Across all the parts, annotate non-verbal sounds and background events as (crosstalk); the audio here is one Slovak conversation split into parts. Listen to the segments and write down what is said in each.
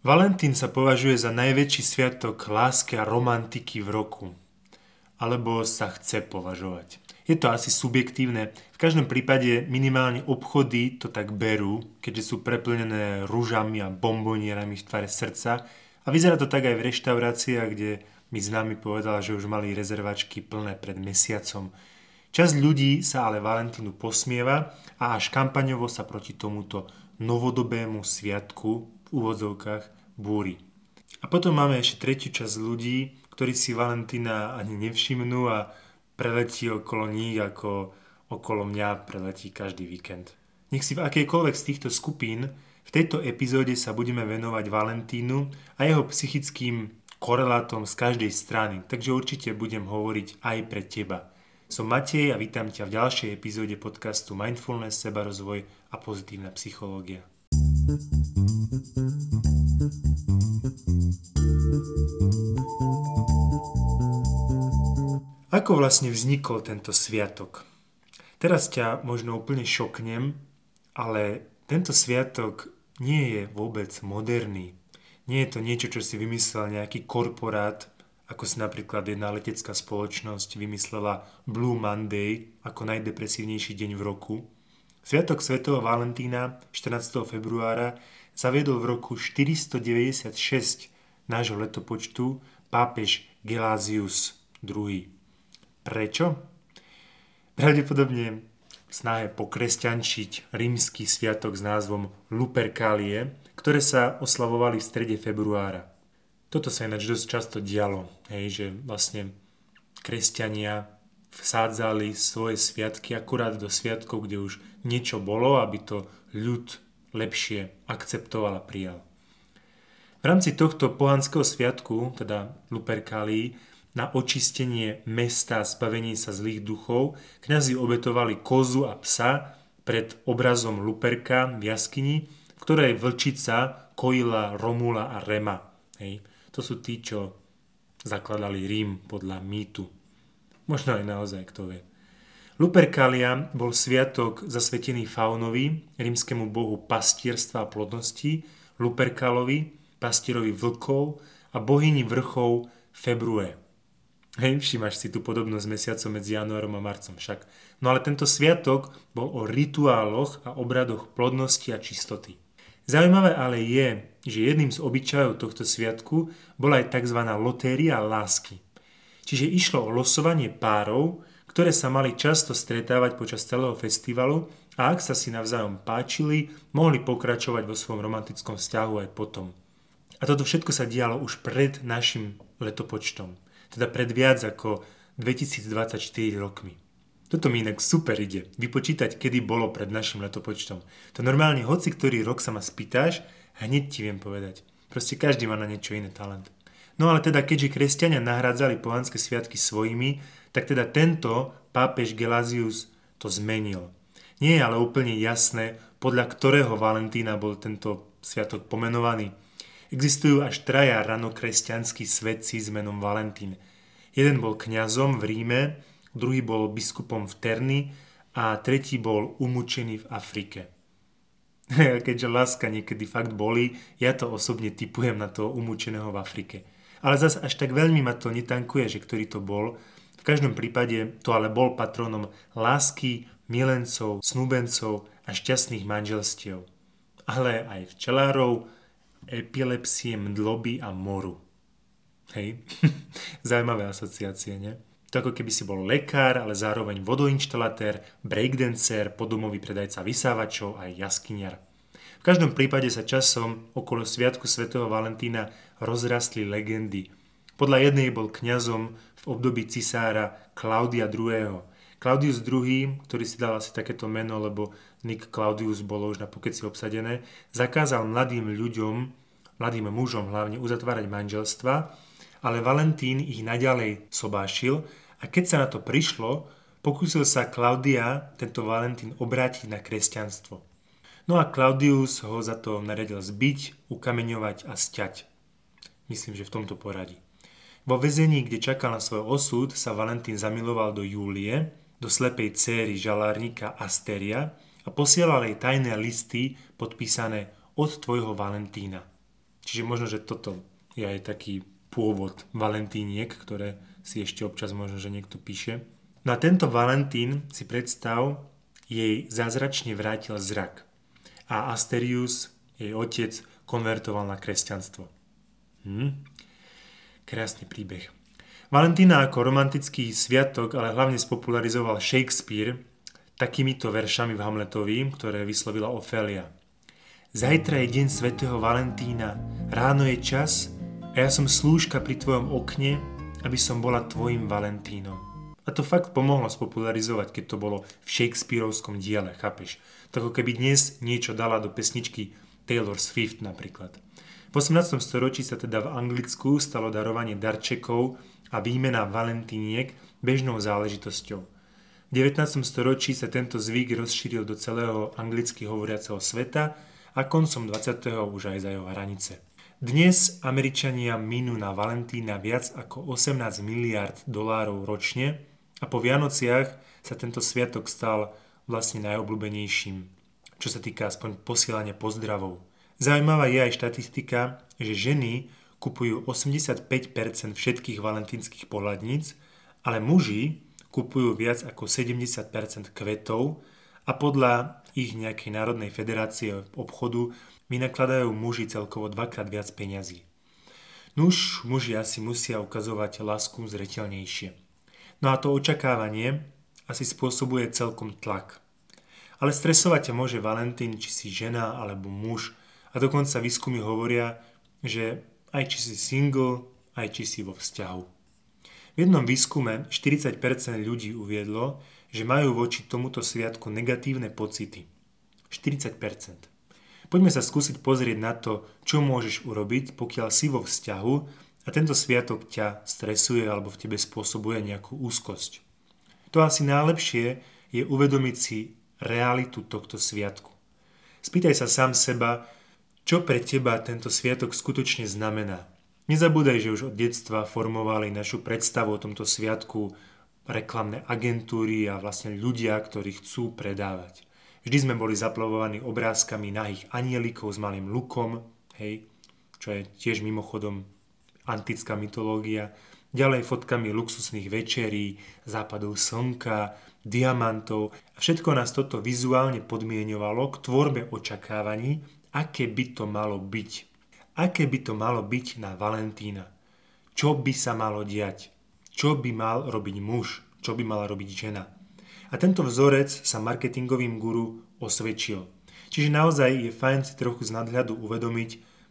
Valentín sa považuje za najväčší sviatok lásky a romantiky v roku. Alebo sa chce považovať. Je to asi subjektívne. V každom prípade minimálne obchody to tak berú, keďže sú preplnené rúžami a bombonierami v tvare srdca. A vyzerá to tak aj v reštauráciách, kde mi známy povedal, že už mali rezervačky plné pred mesiacom. Časť ľudí sa ale Valentínu posmieva a až kampaňovo sa proti tomuto novodobému sviatku úvodzovkách búri. A potom máme ešte tretiu časť ľudí, ktorí si Valentína ani nevšimnú a preletí okolo nich ako okolo mňa preletí každý víkend. Nech si v akejkoľvek z týchto skupín v tejto epizóde sa budeme venovať Valentínu a jeho psychickým korelátom z každej strany, takže určite budem hovoriť aj pre teba. Som Matej a vítam ťa v ďalšej epizóde podcastu Mindfulness, sebarozvoj a pozitívna psychológia. Ako vlastne vznikol tento sviatok? Teraz ťa možno úplne šoknem, ale tento sviatok nie je vôbec moderný. Nie je to niečo, čo si vymyslel nejaký korporát, ako si napríklad jedna letecká spoločnosť vymyslela Blue Monday ako najdepresívnejší deň v roku. Sviatok svätého Valentína 14. februára zaviedol v roku 496 nášho letopočtu pápež Gelázius II. Prečo? Pravdepodobne v snahe pokresťančiť rímsky sviatok s názvom Luperkálie, ktoré sa oslavovali v strede februára. Toto sa ináč dosť často dialo, hej, že vlastne kresťania vsádzali svoje sviatky akurát do sviatkov, kde už niečo bolo, aby to ľud lepšie akceptoval a prijal. V rámci tohto pohanského sviatku, teda Luperkálii, na očistenie mesta a spavenie sa zlých duchov, kňazi obetovali kozu a psa pred obrazom Luperka v jaskyni, v ktorej vlčica kojila Romula a Rema. Hej. To sú tí, čo zakladali Rím podľa mýtu. Možno aj naozaj, kto vie. Lupercalia bol sviatok zasvetený Faunovi, rímskemu bohu pastierstva a plodnosti, Luperkalovi, pastierovi vlkov a bohyni vrchov Februe. Hej, všimáš si tú podobnosť mesiacom medzi januárom a marcom však. No ale tento sviatok bol o rituáloch a obradoch plodnosti a čistoty. Zaujímavé ale je, že jedným z obyčajov tohto sviatku bola aj tzv. lotéria lásky. Čiže išlo o losovanie párov, ktoré sa mali často stretávať počas celého festivalu a ak sa si navzájom páčili, mohli pokračovať vo svojom romantickom vzťahu aj potom. A toto všetko sa dialo už pred našim letopočtom teda pred viac ako 2024 rokmi. Toto mi inak super ide, vypočítať, kedy bolo pred našim letopočtom. To normálne hoci ktorý rok sa ma spýtáš, hneď ti viem povedať. Proste každý má na niečo iné talent. No ale teda keďže kresťania nahrádzali pohanské sviatky svojimi, tak teda tento pápež Gelasius to zmenil. Nie je ale úplne jasné, podľa ktorého Valentína bol tento sviatok pomenovaný. Existujú až traja ranokresťanskí svetci s menom Valentín. Jeden bol kňazom v Ríme, druhý bol biskupom v Terni a tretí bol umúčený v Afrike. (laughs) Keďže láska niekedy fakt boli, ja to osobne typujem na toho umúčeného v Afrike. Ale zase až tak veľmi ma to netankuje, že ktorý to bol. V každom prípade to ale bol patronom lásky, milencov, snúbencov a šťastných manželstiev. Ale aj včelárov, epilepsie, mdloby a moru. Hej, (laughs) zaujímavé asociácie, nie? To ako keby si bol lekár, ale zároveň vodoinštalatér, breakdancer, podomový predajca vysávačov a jaskyniar. V každom prípade sa časom okolo Sviatku svätého Valentína rozrastli legendy. Podľa jednej bol kňazom v období cisára Klaudia II. Claudius II, ktorý si dal asi takéto meno, lebo Nick Claudius bolo už na pokeci obsadené, zakázal mladým ľuďom, mladým mužom hlavne uzatvárať manželstva, ale Valentín ich naďalej sobášil a keď sa na to prišlo, pokúsil sa Klaudia tento Valentín obrátiť na kresťanstvo. No a Claudius ho za to naredil zbiť, ukameňovať a sťať. Myslím, že v tomto poradí. Vo vezení, kde čakal na svoj osud, sa Valentín zamiloval do Júlie, do slepej céry žalárnika Asteria, a posielal jej tajné listy podpísané od tvojho Valentína. Čiže možno, že toto je aj taký pôvod valentíniek, ktoré si ešte občas možno, že niekto píše. No a tento Valentín, si predstav, jej zázračne vrátil zrak. A Asterius, jej otec, konvertoval na kresťanstvo. Hm? Krásny príbeh. Valentína ako romantický sviatok, ale hlavne spopularizoval Shakespeare takýmito veršami v Hamletovi, ktoré vyslovila Ofélia. Zajtra je deň svätého Valentína, ráno je čas a ja som slúžka pri tvojom okne, aby som bola tvojim Valentínom. A to fakt pomohlo spopularizovať, keď to bolo v Shakespeareovskom diele, chápeš? Tak ako keby dnes niečo dala do pesničky Taylor Swift napríklad. V 18. storočí sa teda v Anglicku stalo darovanie darčekov a výmena valentíniek bežnou záležitosťou. V 19. storočí sa tento zvyk rozšíril do celého anglicky hovoriaceho sveta a koncom 20. už aj za jeho hranice. Dnes Američania minú na Valentína viac ako 18 miliard dolárov ročne a po Vianociach sa tento sviatok stal vlastne najobľúbenejším, čo sa týka aspoň posielania pozdravov. Zaujímavá je aj štatistika, že ženy kupujú 85% všetkých valentínskych pohľadníc, ale muži kupujú viac ako 70% kvetov a podľa ich nejakej Národnej federácie obchodu vynakladajú muži celkovo dvakrát viac peňazí. Nuž, muži asi musia ukazovať lásku zretelnejšie. No a to očakávanie asi spôsobuje celkom tlak. Ale stresovať ťa môže Valentín, či si žena alebo muž a dokonca výskumy hovoria, že aj či si single, aj či si vo vzťahu. V jednom výskume 40% ľudí uviedlo, že majú voči tomuto sviatku negatívne pocity. 40%. Poďme sa skúsiť pozrieť na to, čo môžeš urobiť, pokiaľ si vo vzťahu a tento sviatok ťa stresuje alebo v tebe spôsobuje nejakú úzkosť. To asi najlepšie je uvedomiť si realitu tohto sviatku. Spýtaj sa sám seba, čo pre teba tento sviatok skutočne znamená. Nezabúdaj, že už od detstva formovali našu predstavu o tomto sviatku reklamné agentúry a vlastne ľudia, ktorí chcú predávať. Vždy sme boli zaplavovaní obrázkami nahých anielikov s malým lukom, hej, čo je tiež mimochodom antická mytológia, ďalej fotkami luxusných večerí, západov slnka, diamantov všetko nás toto vizuálne podmienovalo k tvorbe očakávaní, aké by to malo byť aké by to malo byť na Valentína. Čo by sa malo diať? Čo by mal robiť muž? Čo by mala robiť žena? A tento vzorec sa marketingovým guru osvedčil. Čiže naozaj je fajn si trochu z nadhľadu uvedomiť,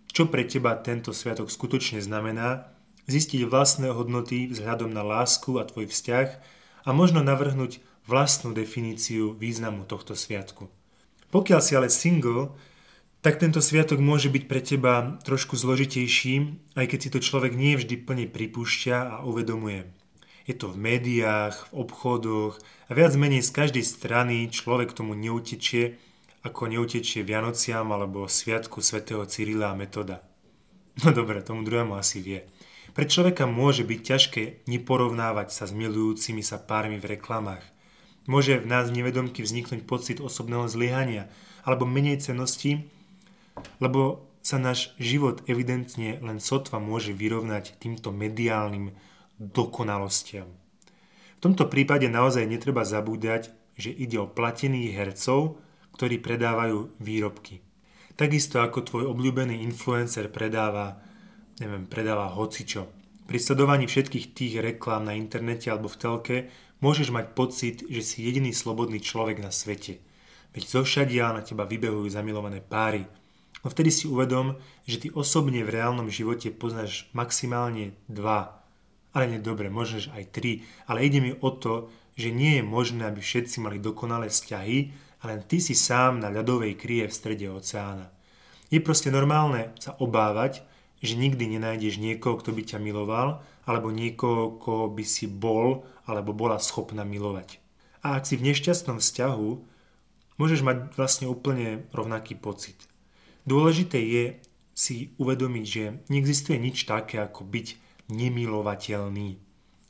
čo pre teba tento sviatok skutočne znamená, zistiť vlastné hodnoty vzhľadom na lásku a tvoj vzťah a možno navrhnúť vlastnú definíciu významu tohto sviatku. Pokiaľ si ale single, tak tento sviatok môže byť pre teba trošku zložitejší, aj keď si to človek nie vždy plne pripúšťa a uvedomuje. Je to v médiách, v obchodoch a viac menej z každej strany človek tomu neutečie, ako neutečie Vianociam alebo Sviatku svätého Cyrila a Metoda. No dobre, tomu druhému asi vie. Pre človeka môže byť ťažké neporovnávať sa s milujúcimi sa pármi v reklamách. Môže v nás nevedomky vzniknúť pocit osobného zlyhania alebo menej cenosti, lebo sa náš život evidentne len sotva môže vyrovnať týmto mediálnym dokonalostiam. V tomto prípade naozaj netreba zabúdať, že ide o platených hercov, ktorí predávajú výrobky. Takisto ako tvoj obľúbený influencer predáva, neviem, predáva hocičo. Pri sledovaní všetkých tých reklám na internete alebo v telke môžeš mať pocit, že si jediný slobodný človek na svete. Veď zošadia na teba vybehujú zamilované páry – No vtedy si uvedom, že ty osobne v reálnom živote poznáš maximálne dva, ale nie dobre, možno aj tri, ale ide mi o to, že nie je možné, aby všetci mali dokonalé vzťahy a len ty si sám na ľadovej krie v strede oceána. Je proste normálne sa obávať, že nikdy nenájdeš niekoho, kto by ťa miloval, alebo niekoho, koho by si bol alebo bola schopná milovať. A ak si v nešťastnom vzťahu, môžeš mať vlastne úplne rovnaký pocit. Dôležité je si uvedomiť, že neexistuje nič také ako byť nemilovateľný.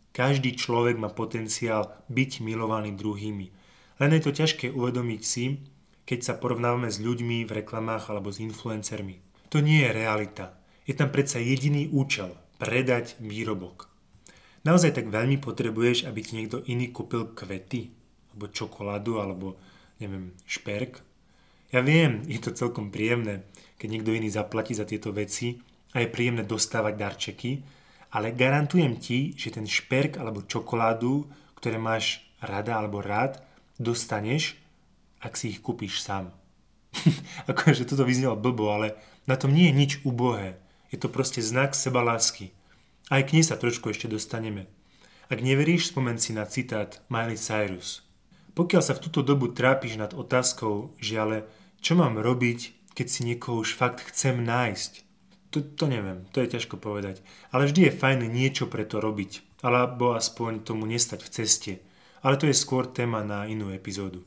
Každý človek má potenciál byť milovaný druhými. Len je to ťažké uvedomiť si, keď sa porovnávame s ľuďmi v reklamách alebo s influencermi. To nie je realita. Je tam predsa jediný účel – predať výrobok. Naozaj tak veľmi potrebuješ, aby ti niekto iný kúpil kvety, alebo čokoládu, alebo neviem, šperk? Ja viem, je to celkom príjemné, keď niekto iný zaplatí za tieto veci a je príjemné dostávať darčeky, ale garantujem ti, že ten šperk alebo čokoládu, ktoré máš rada alebo rád, dostaneš, ak si ich kúpiš sám. (laughs) akože toto vyznelo blbo, ale na tom nie je nič ubohé. Je to proste znak seba lásky. Aj k nej sa trošku ešte dostaneme. Ak neveríš, spomen si na citát Miley Cyrus. Pokiaľ sa v túto dobu trápiš nad otázkou, že ale čo mám robiť, keď si niekoho už fakt chcem nájsť, to, to neviem, to je ťažko povedať. Ale vždy je fajn niečo pre to robiť, alebo aspoň tomu nestať v ceste. Ale to je skôr téma na inú epizódu.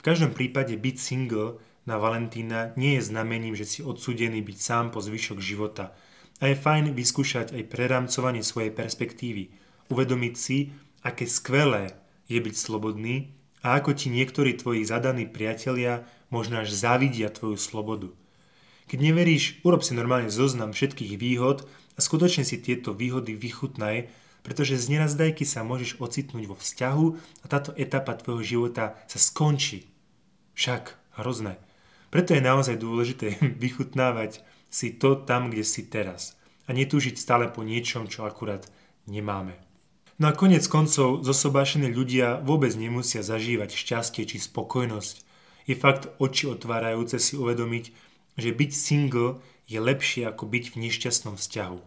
V každom prípade byť single na Valentína nie je znamením, že si odsudený byť sám po zvyšok života. A je fajn vyskúšať aj prerámcovanie svojej perspektívy. Uvedomiť si, aké skvelé je byť slobodný a ako ti niektorí tvoji zadaní priatelia možno až závidia tvoju slobodu. Keď neveríš, urob si normálne zoznam všetkých výhod a skutočne si tieto výhody vychutnaj, pretože z nenazdajky sa môžeš ocitnúť vo vzťahu a táto etapa tvojho života sa skončí. Však hrozné. Preto je naozaj dôležité (laughs) vychutnávať si to tam, kde si teraz a netúžiť stále po niečom, čo akurát nemáme. No a konec koncov zosobášení ľudia vôbec nemusia zažívať šťastie či spokojnosť. Je fakt oči otvárajúce si uvedomiť, že byť single je lepšie ako byť v nešťastnom vzťahu.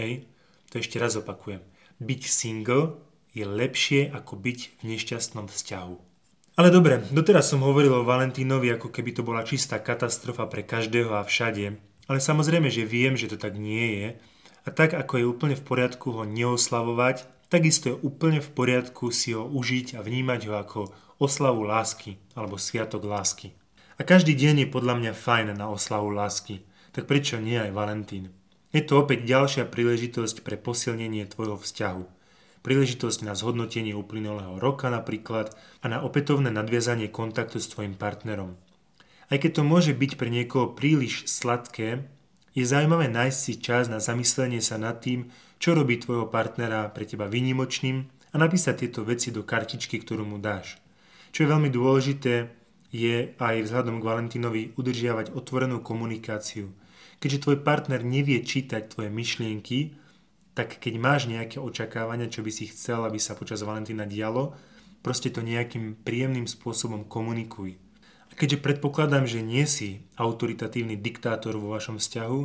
Hej? To ešte raz opakujem. Byť single je lepšie ako byť v nešťastnom vzťahu. Ale dobre, doteraz som hovoril o Valentínovi, ako keby to bola čistá katastrofa pre každého a všade. Ale samozrejme, že viem, že to tak nie je. A tak ako je úplne v poriadku ho neoslavovať, takisto je úplne v poriadku si ho užiť a vnímať ho ako oslavu lásky alebo sviatok lásky. A každý deň je podľa mňa fajn na oslavu lásky. Tak prečo nie aj Valentín? Je to opäť ďalšia príležitosť pre posilnenie tvojho vzťahu príležitosť na zhodnotenie uplynulého roka napríklad a na opätovné nadviazanie kontaktu s tvojim partnerom. Aj keď to môže byť pre niekoho príliš sladké, je zaujímavé nájsť si čas na zamyslenie sa nad tým, čo robí tvojho partnera pre teba výnimočným a napísať tieto veci do kartičky, ktorú mu dáš. Čo je veľmi dôležité, je aj vzhľadom k Valentínovi udržiavať otvorenú komunikáciu. Keďže tvoj partner nevie čítať tvoje myšlienky, tak keď máš nejaké očakávania, čo by si chcel, aby sa počas Valentína dialo, proste to nejakým príjemným spôsobom komunikuj. A keďže predpokladám, že nie si autoritatívny diktátor vo vašom vzťahu,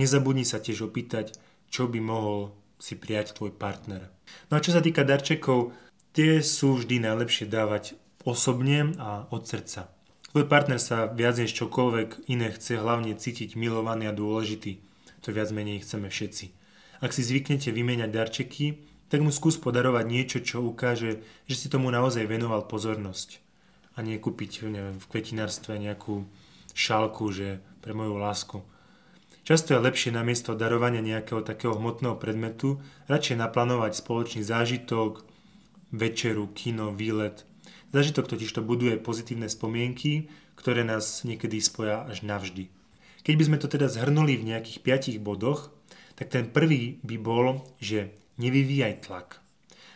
nezabudni sa tiež opýtať, čo by mohol si prijať tvoj partner. No a čo sa týka darčekov, tie sú vždy najlepšie dávať osobne a od srdca. Tvoj partner sa viac než čokoľvek iné chce hlavne cítiť milovaný a dôležitý. To viac menej chceme všetci. Ak si zvyknete vymieňať darčeky, tak mu skús podarovať niečo, čo ukáže, že si tomu naozaj venoval pozornosť. A nie kúpiť neviem, v kvetinárstve nejakú šálku, že pre moju lásku. Často je lepšie namiesto darovania nejakého takého hmotného predmetu radšej naplánovať spoločný zážitok, večeru, kino, výlet. Zážitok totiž to buduje pozitívne spomienky, ktoré nás niekedy spoja až navždy. Keď by sme to teda zhrnuli v nejakých piatich bodoch, tak ten prvý by bol, že nevyvíjaj tlak.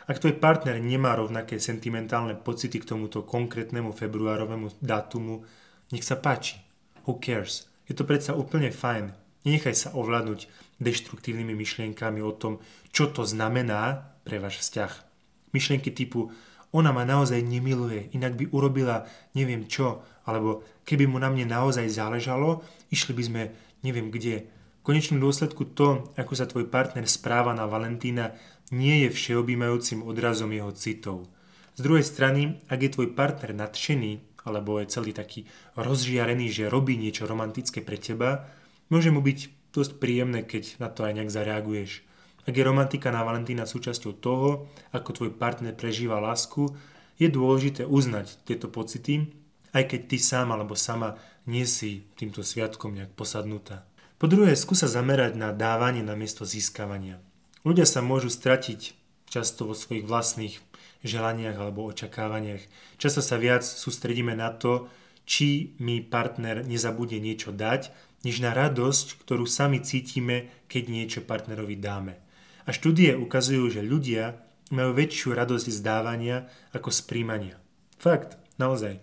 Ak tvoj partner nemá rovnaké sentimentálne pocity k tomuto konkrétnemu februárovému dátumu, nech sa páči. Who cares? Je to predsa úplne fajn. Nenechaj sa ovládnuť deštruktívnymi myšlienkami o tom, čo to znamená pre váš vzťah. Myšlienky typu ona ma naozaj nemiluje, inak by urobila neviem čo, alebo keby mu na mne naozaj záležalo, išli by sme neviem kde, konečnom dôsledku to, ako sa tvoj partner správa na Valentína, nie je všeobjímajúcim odrazom jeho citov. Z druhej strany, ak je tvoj partner nadšený, alebo je celý taký rozžiarený, že robí niečo romantické pre teba, môže mu byť dosť príjemné, keď na to aj nejak zareaguješ. Ak je romantika na Valentína súčasťou toho, ako tvoj partner prežíva lásku, je dôležité uznať tieto pocity, aj keď ty sám alebo sama nie si týmto sviatkom nejak posadnutá. Po druhé, skúsa zamerať na dávanie na miesto získavania. Ľudia sa môžu stratiť často vo svojich vlastných želaniach alebo očakávaniach. Často sa viac sústredíme na to, či mi partner nezabudne niečo dať, než na radosť, ktorú sami cítime, keď niečo partnerovi dáme. A štúdie ukazujú, že ľudia majú väčšiu radosť z dávania ako z príjmania. Fakt, naozaj.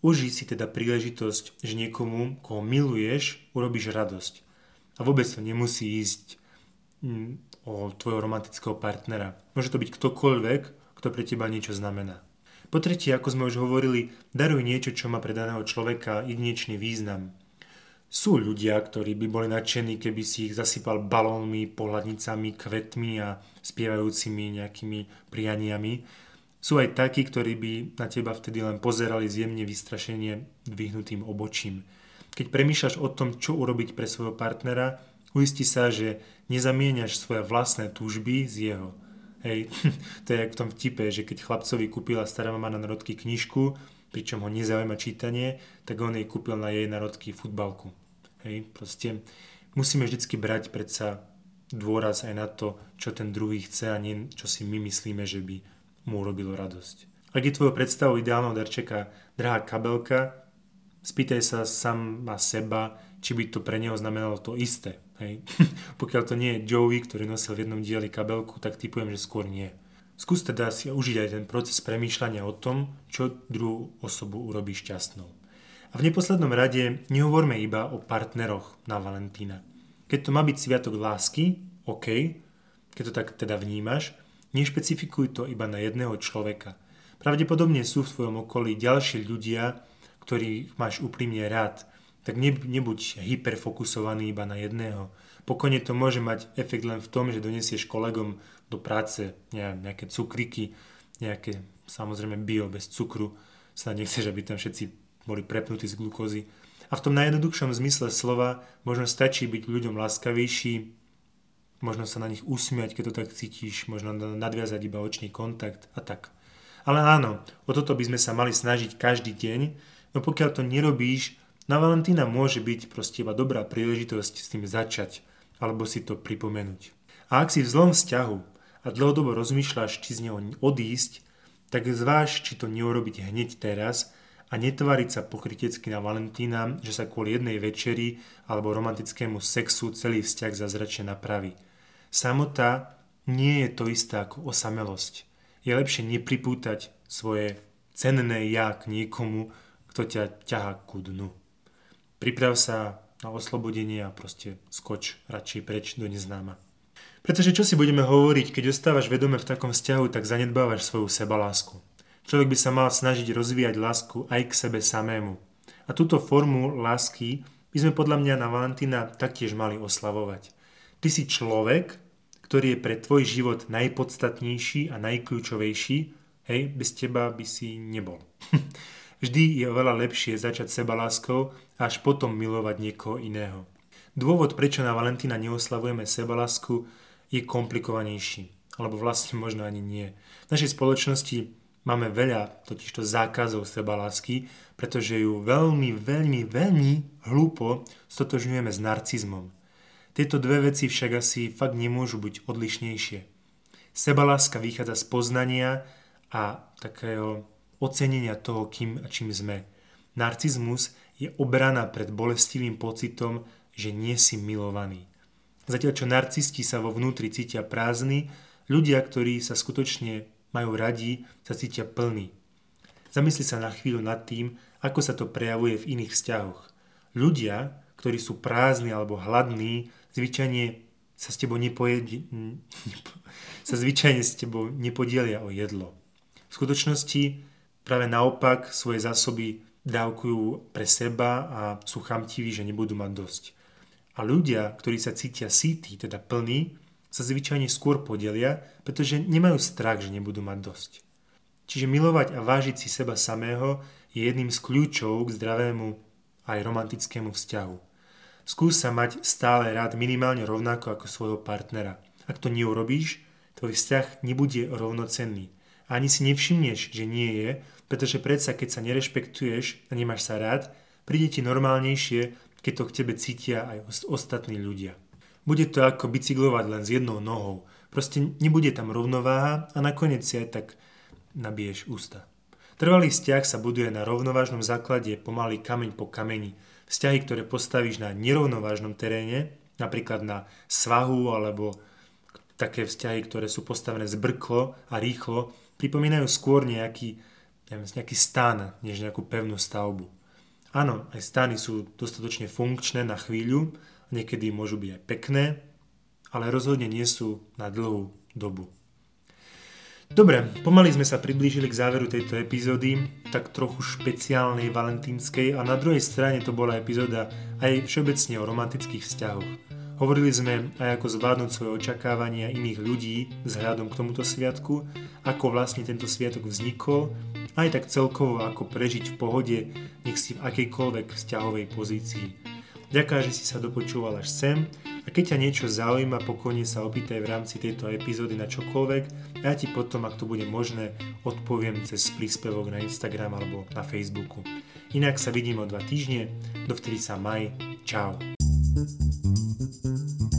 Užij si teda príležitosť, že niekomu, koho miluješ, urobíš radosť. A vôbec to nemusí ísť mm, o tvojho romantického partnera. Môže to byť ktokoľvek, kto pre teba niečo znamená. Po tretie, ako sme už hovorili, daruj niečo, čo má pre daného človeka jedinečný význam. Sú ľudia, ktorí by boli nadšení, keby si ich zasypal balónmi, pohľadnicami, kvetmi a spievajúcimi nejakými prianiami. Sú aj takí, ktorí by na teba vtedy len pozerali zjemne vystrašenie dvihnutým obočím. Keď premýšľaš o tom, čo urobiť pre svojho partnera, uisti sa, že nezamieňaš svoje vlastné túžby z jeho. Hej, (laughs) to je jak v tom vtipe, že keď chlapcovi kúpila stará mama na narodky knižku, pričom ho nezaujíma čítanie, tak on jej kúpil na jej narodky futbalku. Hej, proste musíme vždycky brať predsa dôraz aj na to, čo ten druhý chce a nie čo si my myslíme, že by mu urobilo radosť. Ak je tvojou predstavou ideálneho darčeka drahá kabelka, spýtaj sa sám na seba, či by to pre neho znamenalo to isté. Hej. (laughs) Pokiaľ to nie je Joey, ktorý nosil v jednom dieli kabelku, tak typujem, že skôr nie. Skús teda si užiť aj ten proces premýšľania o tom, čo druhú osobu urobí šťastnou. A v neposlednom rade nehovorme iba o partneroch na Valentína. Keď to má byť sviatok lásky, OK, keď to tak teda vnímaš, nešpecifikuj to iba na jedného človeka. Pravdepodobne sú v tvojom okolí ďalší ľudia, ktorých máš úprimne rád, tak nebuď hyperfokusovaný iba na jedného. Pokojne to môže mať efekt len v tom, že donesieš kolegom do práce nejaké cukriky, nejaké samozrejme bio bez cukru. Snad nechceš, aby tam všetci boli prepnutí z glukózy. A v tom najjednoduchšom zmysle slova možno stačí byť ľuďom láskavejší, možno sa na nich usmiať, keď to tak cítiš, možno nadviazať iba očný kontakt a tak. Ale áno, o toto by sme sa mali snažiť každý deň, no pokiaľ to nerobíš, na Valentína môže byť proste iba dobrá príležitosť s tým začať alebo si to pripomenúť. A ak si v zlom vzťahu a dlhodobo rozmýšľaš, či z neho odísť, tak zváž, či to neurobiť hneď teraz a netvariť sa pokrytecky na Valentína, že sa kvôli jednej večeri alebo romantickému sexu celý vzťah zazračne napraví. Samota nie je to isté ako osamelosť. Je lepšie nepripútať svoje cenné ja k niekomu, kto ťa ťaha ku dnu. Priprav sa na oslobodenie a proste skoč radšej preč do neznáma. Pretože čo si budeme hovoriť, keď ostávaš vedome v takom vzťahu, tak zanedbávaš svoju sebalásku. Človek by sa mal snažiť rozvíjať lásku aj k sebe samému. A túto formu lásky by sme podľa mňa na Valentína taktiež mali oslavovať. Ty si človek, ktorý je pre tvoj život najpodstatnejší a najkľúčovejší, hej, bez teba by si nebol. (laughs) Vždy je oveľa lepšie začať seba láskou a až potom milovať niekoho iného. Dôvod, prečo na Valentína neoslavujeme sebalásku, je komplikovanejší. Alebo vlastne možno ani nie. V našej spoločnosti máme veľa totižto zákazov sebalásky, pretože ju veľmi, veľmi, veľmi hlúpo stotožňujeme s narcizmom. Tieto dve veci však asi fakt nemôžu byť odlišnejšie. Sebaláska vychádza z poznania a takého ocenenia toho, kým a čím sme. Narcizmus je obrana pred bolestivým pocitom, že nie si milovaný. Zatiaľ čo narcisti sa vo vnútri cítia prázdni, ľudia, ktorí sa skutočne majú radi, sa cítia plní. Zamysli sa na chvíľu nad tým, ako sa to prejavuje v iných vzťahoch. Ľudia, ktorí sú prázdni alebo hladní, zvyčajne sa s tebou nepojedi, (laughs) sa zvyčajne s tebou nepodielia o jedlo. V skutočnosti práve naopak svoje zásoby dávkujú pre seba a sú chamtiví, že nebudú mať dosť. A ľudia, ktorí sa cítia síti, teda plní, sa zvyčajne skôr podelia, pretože nemajú strach, že nebudú mať dosť. Čiže milovať a vážiť si seba samého je jedným z kľúčov k zdravému aj romantickému vzťahu. Skús sa mať stále rád minimálne rovnako ako svojho partnera. Ak to neurobíš, tvoj vzťah nebude rovnocenný a ani si nevšimneš, že nie je, pretože predsa keď sa nerešpektuješ a nemáš sa rád, príde ti normálnejšie, keď to k tebe cítia aj ostatní ľudia. Bude to ako bicyklovať len s jednou nohou. Proste nebude tam rovnováha a nakoniec si aj tak nabiješ ústa. Trvalý vzťah sa buduje na rovnovážnom základe pomaly kameň po kameni. Vzťahy, ktoré postavíš na nerovnovážnom teréne, napríklad na svahu alebo také vzťahy, ktoré sú postavené zbrklo a rýchlo, pripomínajú skôr nejaký, neviem, nejaký stan, než nejakú pevnú stavbu. Áno, aj stany sú dostatočne funkčné na chvíľu, niekedy môžu byť aj pekné, ale rozhodne nie sú na dlhú dobu. Dobre, pomaly sme sa priblížili k záveru tejto epizódy, tak trochu špeciálnej valentínskej a na druhej strane to bola epizóda aj všeobecne o romantických vzťahoch. Hovorili sme aj ako zvládnuť svoje očakávania iných ľudí vzhľadom k tomuto sviatku, ako vlastne tento sviatok vznikol, aj tak celkovo ako prežiť v pohode, nech si v akejkoľvek vzťahovej pozícii. Ďakujem, že si sa dopočúval až sem a keď ťa niečo zaujíma, pokojne sa opýtaj v rámci tejto epizódy na čokoľvek a ja ti potom, ak to bude možné, odpoviem cez príspevok na Instagram alebo na Facebooku. Inak sa vidím o dva týždne, dovtedy sa maj, čau. thank you